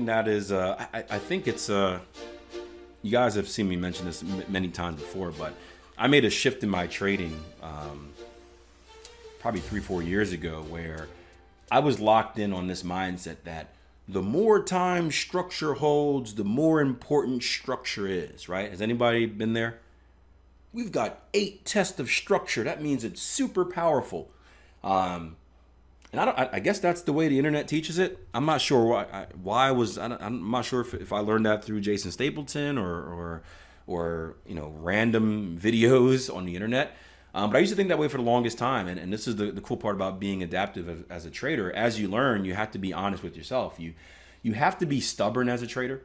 something that is. Uh, I, I think it's. Uh, you guys have seen me mention this m- many times before, but I made a shift in my trading um, probably three, four years ago, where I was locked in on this mindset that the more time structure holds, the more important structure is. Right? Has anybody been there? We've got eight tests of structure. That means it's super powerful. Um, and I, don't, I, guess that's the way the internet teaches it. I'm not sure why. I, why I was. I am not sure if, if I learned that through Jason Stapleton or or or you know random videos on the internet. Um, but I used to think that way for the longest time. And, and this is the, the cool part about being adaptive as, as a trader. As you learn, you have to be honest with yourself. You you have to be stubborn as a trader.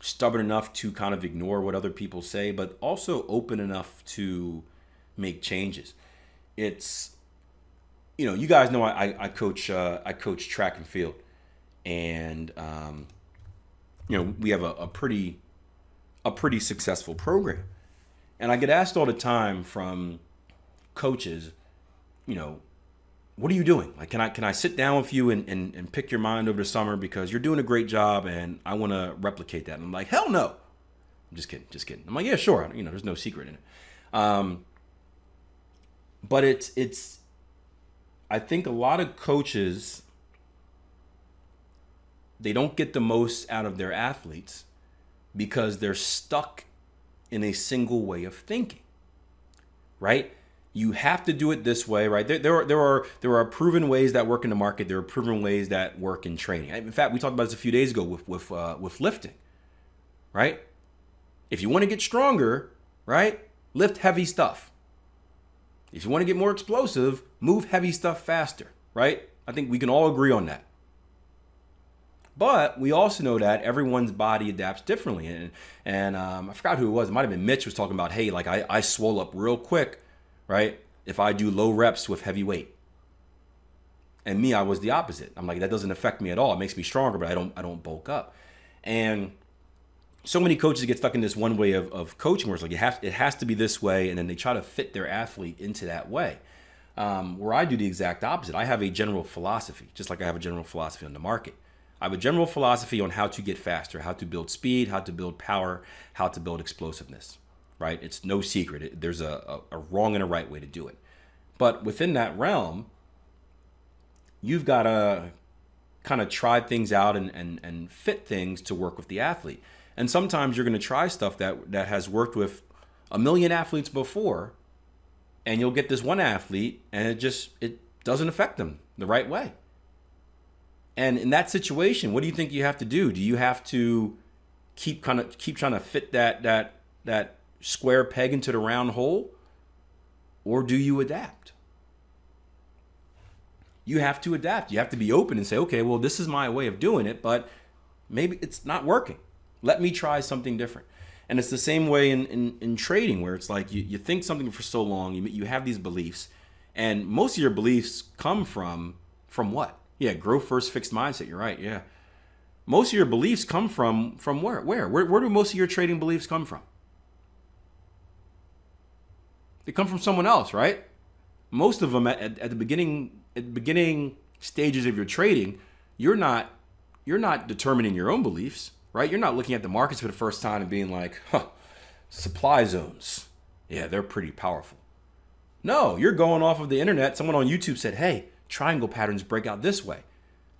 Stubborn enough to kind of ignore what other people say, but also open enough to make changes. It's you know, you guys know I, I coach uh, I coach track and field, and um, you know we have a, a pretty a pretty successful program, and I get asked all the time from coaches, you know, what are you doing? Like, can I can I sit down with you and, and, and pick your mind over the summer because you're doing a great job and I want to replicate that? And I'm like, hell no. I'm just kidding, just kidding. I'm like, yeah, sure. You know, there's no secret in it. Um, but it's it's I think a lot of coaches they don't get the most out of their athletes because they're stuck in a single way of thinking. Right? You have to do it this way, right? There, there, are there are there are proven ways that work in the market. There are proven ways that work in training. In fact, we talked about this a few days ago with with uh, with lifting, right? If you want to get stronger, right, lift heavy stuff. If you want to get more explosive, move heavy stuff faster, right? I think we can all agree on that. But we also know that everyone's body adapts differently. And, and um, I forgot who it was. It might have been Mitch was talking about, hey, like I, I swell up real quick, right? If I do low reps with heavy weight. And me, I was the opposite. I'm like, that doesn't affect me at all. It makes me stronger, but I don't I don't bulk up. And so many coaches get stuck in this one way of, of coaching where it's like it has to be this way, and then they try to fit their athlete into that way. Um, where I do the exact opposite. I have a general philosophy, just like I have a general philosophy on the market. I have a general philosophy on how to get faster, how to build speed, how to build power, how to build explosiveness. Right? It's no secret. It, there's a, a, a wrong and a right way to do it. But within that realm, you've got to kind of try things out and, and, and fit things to work with the athlete. And sometimes you're going to try stuff that that has worked with a million athletes before, and you'll get this one athlete, and it just it doesn't affect them the right way. And in that situation, what do you think you have to do? Do you have to keep kind of keep trying to fit that that that square peg into the round hole, or do you adapt? You have to adapt. You have to be open and say, okay, well, this is my way of doing it, but maybe it's not working. Let me try something different. And it's the same way in, in, in trading, where it's like you, you think something for so long, you, you have these beliefs, and most of your beliefs come from from what? Yeah, growth first fixed mindset. You're right. Yeah, most of your beliefs come from from where? Where? Where, where do most of your trading beliefs come from? They come from someone else, right? Most of them at, at, at the beginning at the beginning stages of your trading, you're not you're not determining your own beliefs right? You're not looking at the markets for the first time and being like, huh, supply zones. Yeah, they're pretty powerful. No, you're going off of the internet. Someone on YouTube said, hey, triangle patterns break out this way.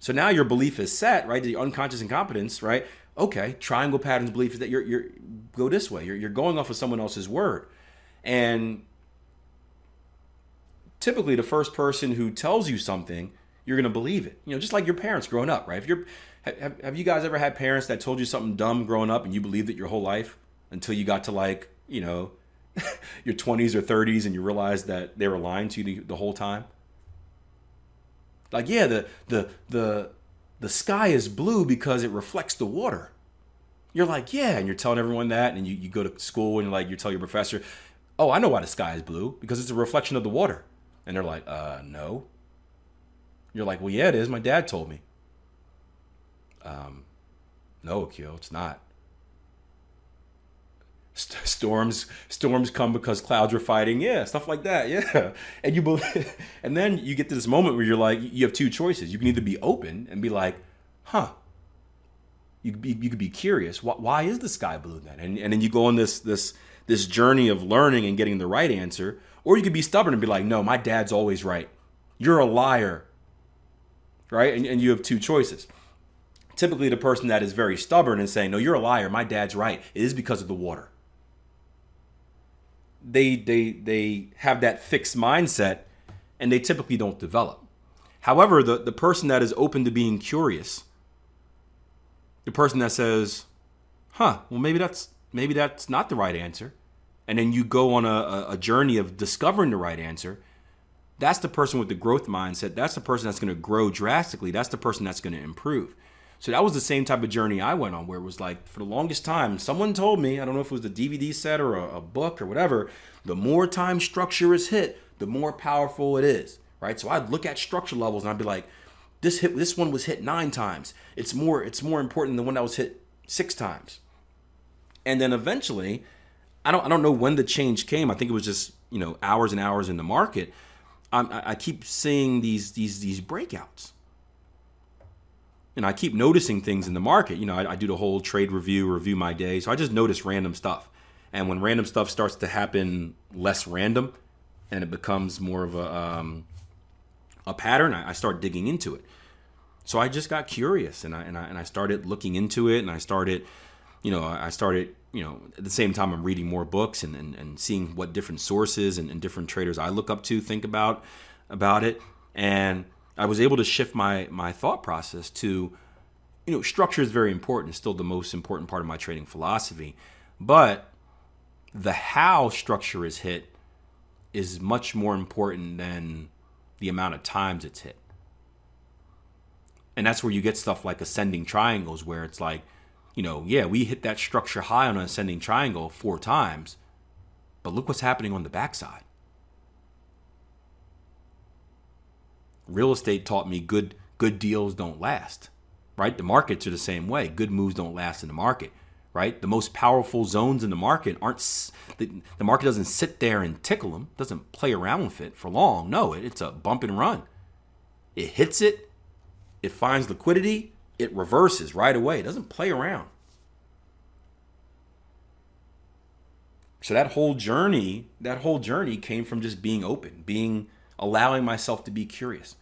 So now your belief is set, right? The unconscious incompetence, right? Okay, triangle patterns belief is that you're, you're go this way. You're, you're going off of someone else's word. And typically the first person who tells you something, you're going to believe it. You know, just like your parents growing up, right? If you're have, have you guys ever had parents that told you something dumb growing up and you believed it your whole life until you got to like, you know, your 20s or 30s and you realized that they were lying to you the, the whole time? Like, yeah, the, the, the, the sky is blue because it reflects the water. You're like, yeah, and you're telling everyone that, and you, you go to school and like you tell your professor, oh, I know why the sky is blue because it's a reflection of the water. And they're like, uh, no. You're like, well, yeah, it is. My dad told me. Um, no, Akil, it's not. St- storms storms come because clouds are fighting yeah stuff like that yeah and you believe, and then you get to this moment where you're like you have two choices you can either be open and be like huh you could be, you could be curious. Why, why is the sky blue then? And, and then you go on this this this journey of learning and getting the right answer, or you could be stubborn and be like, no, my dad's always right. You're a liar, right? And, and you have two choices. Typically, the person that is very stubborn and saying, no, you're a liar. My dad's right. It is because of the water. They they they have that fixed mindset, and they typically don't develop. However, the, the person that is open to being curious the person that says, "Huh, well maybe that's maybe that's not the right answer," and then you go on a, a journey of discovering the right answer. That's the person with the growth mindset. That's the person that's going to grow drastically. That's the person that's going to improve. So that was the same type of journey I went on, where it was like for the longest time, someone told me, I don't know if it was the DVD set or a, a book or whatever, the more time structure is hit, the more powerful it is, right? So I'd look at structure levels and I'd be like, this hit this one was hit nine times. It's more it's more important than one that was hit six times. And then eventually, I don't I don't know when the change came. I think it was just you know hours and hours in the market. I, I keep seeing these these these breakouts. And I keep noticing things in the market. You know, I, I do the whole trade review, review my day. So I just notice random stuff. And when random stuff starts to happen less random, and it becomes more of a um, a pattern, I, I start digging into it. So I just got curious and I, and I and I started looking into it and I started, you know, I started, you know, at the same time I'm reading more books and, and, and seeing what different sources and, and different traders I look up to think about about it. And I was able to shift my my thought process to, you know, structure is very important. It's still the most important part of my trading philosophy. But the how structure is hit is much more important than the amount of times it's hit. And that's where you get stuff like ascending triangles, where it's like, you know, yeah, we hit that structure high on an ascending triangle four times, but look what's happening on the backside. Real estate taught me good good deals don't last, right? The markets are the same way. Good moves don't last in the market, right? The most powerful zones in the market aren't the, the market doesn't sit there and tickle them, doesn't play around with it for long. No, it, it's a bump and run. It hits it, it finds liquidity, it reverses right away. It doesn't play around. So that whole journey, that whole journey came from just being open, being allowing myself to be curious.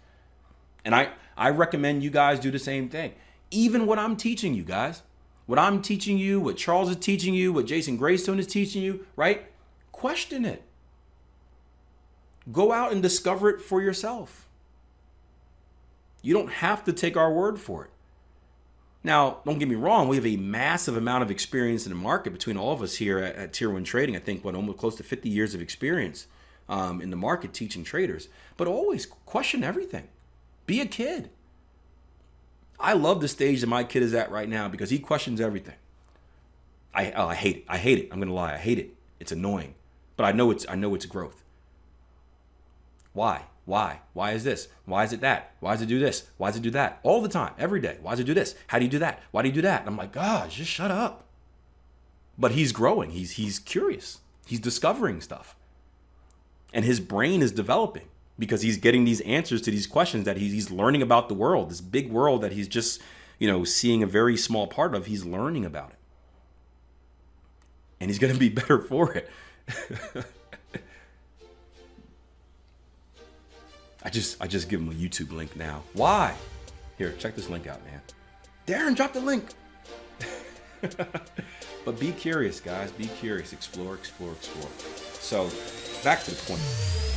And I I recommend you guys do the same thing. Even what I'm teaching you guys, what I'm teaching you, what Charles is teaching you, what Jason Graystone is teaching you, right? Question it. Go out and discover it for yourself. You don't have to take our word for it. Now, don't get me wrong, we have a massive amount of experience in the market between all of us here at, at Tier 1 Trading. I think, what, almost close to 50 years of experience um, in the market teaching traders. But always question everything. Be a kid. I love the stage that my kid is at right now because he questions everything. I, oh, I hate it. I hate it. I'm gonna lie. I hate it. It's annoying, but I know it's I know it's growth. Why? Why? Why is this? Why is it that? Why does it do this? Why does it do that? All the time, every day. Why does it do this? How do you do that? Why do you do that? And I'm like, gosh, just shut up. But he's growing. He's he's curious. He's discovering stuff. And his brain is developing because he's getting these answers to these questions that he's, he's learning about the world, this big world that he's just, you know, seeing a very small part of. He's learning about it. And he's going to be better for it. I just I just give him a YouTube link now. Why? Here, check this link out, man. Darren, drop the link. but be curious, guys. Be curious. Explore, explore, explore. So, back to the point.